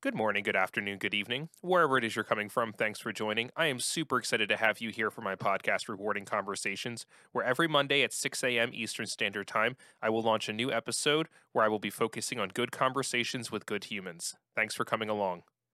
Good morning, good afternoon, good evening. Wherever it is you're coming from, thanks for joining. I am super excited to have you here for my podcast, Rewarding Conversations, where every Monday at 6 a.m. Eastern Standard Time, I will launch a new episode where I will be focusing on good conversations with good humans. Thanks for coming along.